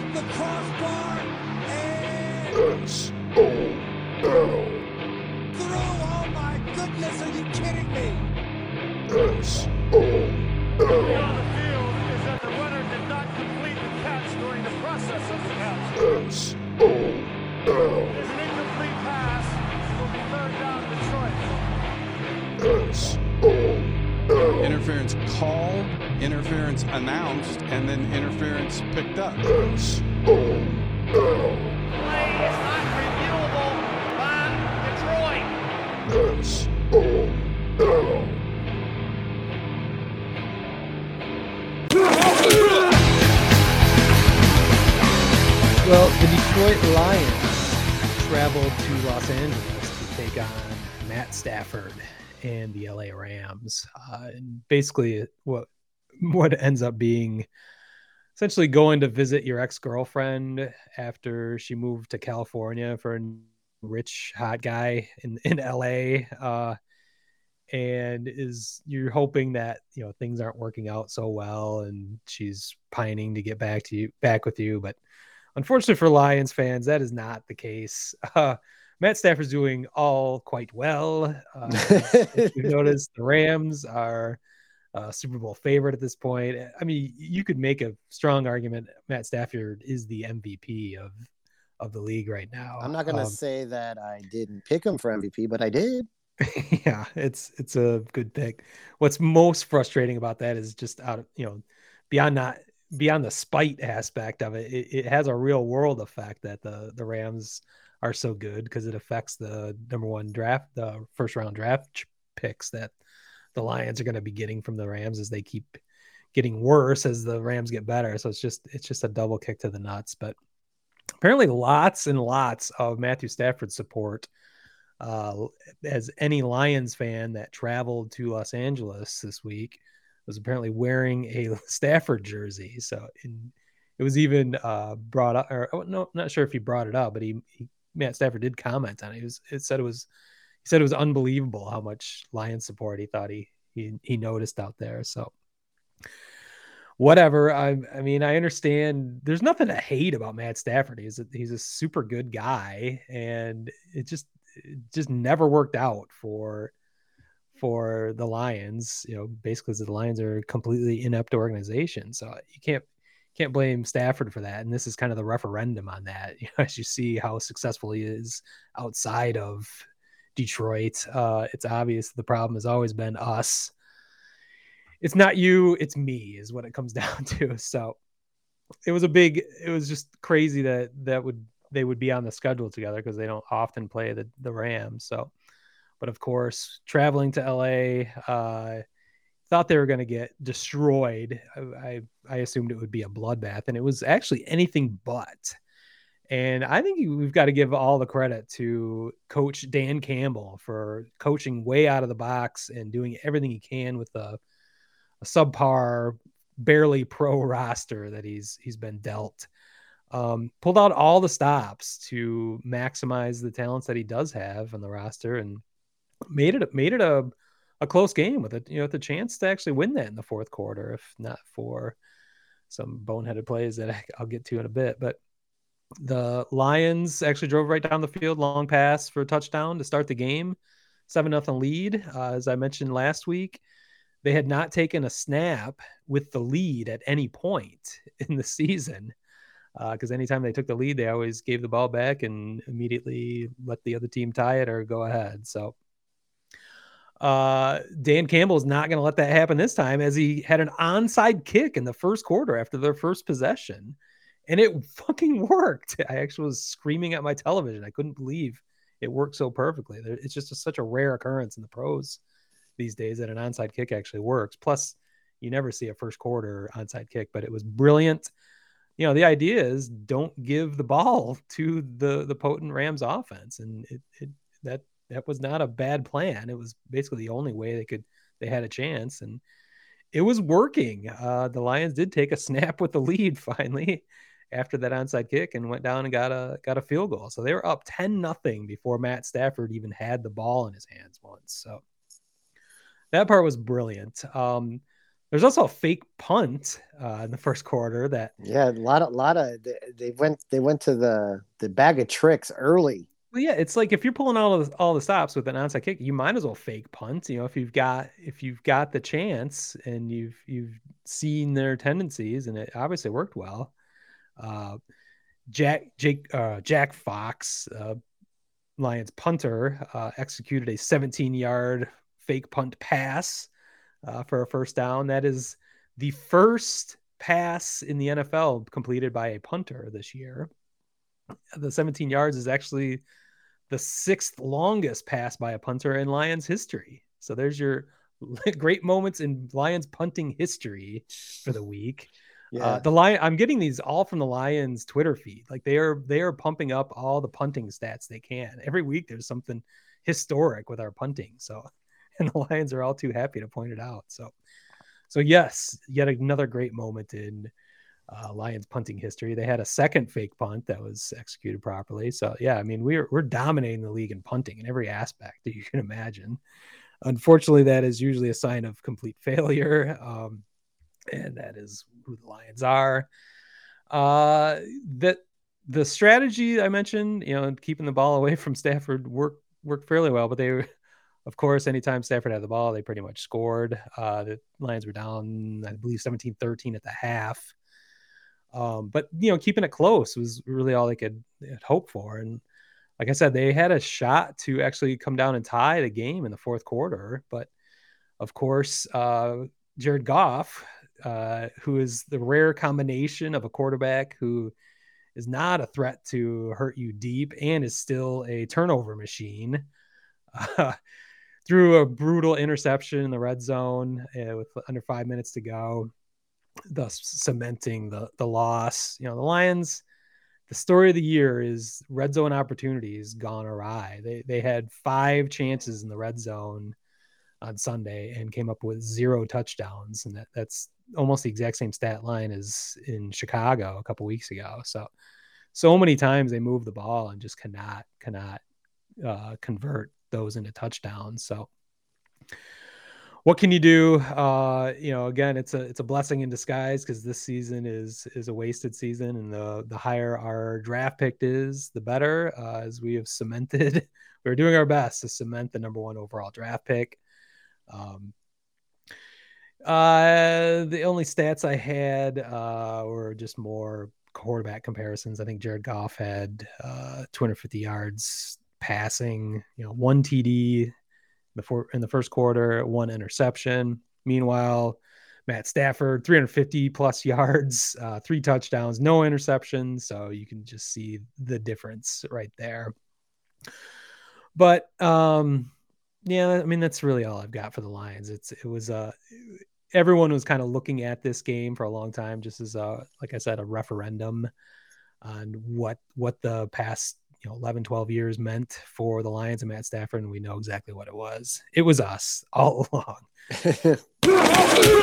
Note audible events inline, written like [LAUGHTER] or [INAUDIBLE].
off the crossbar and S O L through. Oh my goodness, are you kidding me? S O interference announced, and then interference picked up. Play is not reviewable by Detroit. Well, the Detroit Lions traveled to Los Angeles to take on Matt Stafford and the LA Rams. Uh, and basically, what [LAUGHS] what ends up being essentially going to visit your ex girlfriend after she moved to California for a rich hot guy in in LA. Uh, and is you're hoping that you know things aren't working out so well, and she's pining to get back to you back with you, but Unfortunately for Lions fans, that is not the case. [LAUGHS] Uh, Matt Stafford's doing all quite well. Uh, if you [LAUGHS] notice, the Rams are a Super Bowl favorite at this point. I mean, you could make a strong argument Matt Stafford is the MVP of of the league right now. I'm not gonna Um, say that I didn't pick him for MVP, but I did. [LAUGHS] yeah, it's it's a good pick. What's most frustrating about that is just out of you know beyond not beyond the spite aspect of it, it, it has a real world effect that the the Rams are so good because it affects the number one draft, the first round draft picks that the Lions are going to be getting from the Rams as they keep getting worse as the Rams get better. So it's just it's just a double kick to the nuts. But apparently, lots and lots of Matthew Stafford support uh, as any Lions fan that traveled to Los Angeles this week was apparently wearing a [LAUGHS] Stafford jersey. So in, it was even uh, brought up, or oh, no, not sure if he brought it up, but he, he Matt Stafford did comment on it. He was it said it was he said it was unbelievable how much Lions support he thought he he he noticed out there. So whatever. I I mean I understand there's nothing to hate about Matt Stafford. He's a, he's a super good guy, and it just it just never worked out for for the Lions. You know, basically the Lions are a completely inept organization, so you can't can't blame Stafford for that. And this is kind of the referendum on that. [LAUGHS] You know, as you see how successful he is outside of Detroit, uh, it's obvious the problem has always been us. It's not you, it's me, is what it comes [LAUGHS] down to. So it was a big, it was just crazy that that would they would be on the schedule together because they don't often play the the Rams. So, but of course, traveling to LA, uh, thought they were going to get destroyed. I, I I assumed it would be a bloodbath, and it was actually anything but. And I think we've got to give all the credit to Coach Dan Campbell for coaching way out of the box and doing everything he can with a, a subpar, barely pro [LAUGHS] roster that he's he's been dealt. Um, pulled out all the stops to maximize the talents that he does have on the roster, and made it made it a a close game with it, you know, with the chance to actually win that in the fourth quarter, if not for some boneheaded plays that [LAUGHS] I'll get to in a bit. But the Lions actually drove right down the field, long pass for a touchdown to start the game, seven nothing lead. Uh, as I mentioned last week, they had not taken a snap with the lead at any point [LAUGHS] in the season. Because anytime they took the lead, they always gave the ball back and immediately let the other team tie it or go ahead. So uh, Dan Campbell is not going to let that happen this time as he had an onside kick in the first quarter after their first possession. And it [LAUGHS] fucking worked. I actually was screaming at my television. I couldn't believe it worked so perfectly. It's just a, such a rare occurrence in the pros these days that an onside kick actually works. Plus, you never see a first quarter onside kick, but it was brilliant. You know, the idea is don't give the ball [LAUGHS] to the the potent Rams offense, and it, it that that was not a bad plan. It was basically the only way they could they had a chance, and it was working. Uh, the Lions did take a [LAUGHS] snap with the lead finally after that onside kick and went down and got a got a field goal. So they were up ten nothing before Matt Stafford even had the ball in his hands once. So that part was brilliant. Um, There's also a fake punt uh, in the first quarter that Yeah, a lot of lot of they, they went they went to the the bag of tricks early. Well, yeah, it's like if you're pulling all of the, all the stops with an onside kick, you might as well fake punt. You know, if you've got if you've got the chance and you've you've seen their tendencies and it obviously worked well. Uh, Jack Jake uh, Jack Fox, uh, Lions punter, uh, executed a 17 yard fake punt pass uh, for a first down. That is the first pass in the NFL completed by a punter this year. The 17 yards is actually the sixth longest pass by a punter in Lions history. So there's your [LAUGHS] great moments in Lions punting history for the week. Yeah, Uh, the lion, I'm getting these all from the Lions Twitter feed. Like they are, they are pumping up all the punting stats they can. Every week there's something historic with our punting. So, [LAUGHS] and the Lions are all too happy to point it out. So, so yes, yet another great moment in uh, Lions punting history. They had a second fake punt that was executed properly. So yeah, I mean we're we're dominating the league in punting in every aspect that you can imagine. Unfortunately, that is usually a sign of complete [LAUGHS] failure, um, and that is who the Lions are. Uh, that the strategy I mentioned, you know, keeping the ball [LAUGHS] away from Stafford worked worked fairly well, but they of course, anytime Stafford had the ball, they pretty much scored. Uh, the Lions were down, I believe, 17 13 at the half. Um, but you know, keeping it close was really all they could, hope for. And like I said, they had a shot to actually come down and tie the game in the fourth quarter. But of course, uh, Jared Goff, uh, who is the rare combination of a quarterback who is not a threat to hurt you deep and is still a turnover machine, uh, [LAUGHS] threw a brutal interception in the red zone uh, with under five minutes to go thus cementing the the loss. You know, the Lions. The story of the year is red zone opportunities gone awry. They they had five chances in the red zone on Sunday and came up with zero touchdowns, and that that's almost the exact same stat line as in Chicago a couple weeks ago. So so many times they move the ball and just cannot cannot uh, convert those into touchdowns. So what can you do? Uh, you know, again, it's a it's a blessing in disguise because this season is is a wasted season, and the the higher our draft pick is, the better. Uh, as we have cemented, [LAUGHS] we're doing our best to cement the number one overall draft pick. Um, uh, the only stats I had uh, were just more quarterback comparisons. I think Jared Goff had uh, 250 yards passing, you know, one TD before in the first quarter, one interception. Meanwhile, Matt Stafford, 350 plus yards, uh, three touchdowns, no interceptions. So you can just see the difference right there. But um, yeah, I mean that's really all I've got for the Lions. It's it was uh everyone was kind of looking at this game for a long time, just as a like I said, a referendum on what what the past you know 11 12 years meant for the lions and matt stafford and we know exactly what it was it was us all [LAUGHS] along [LAUGHS]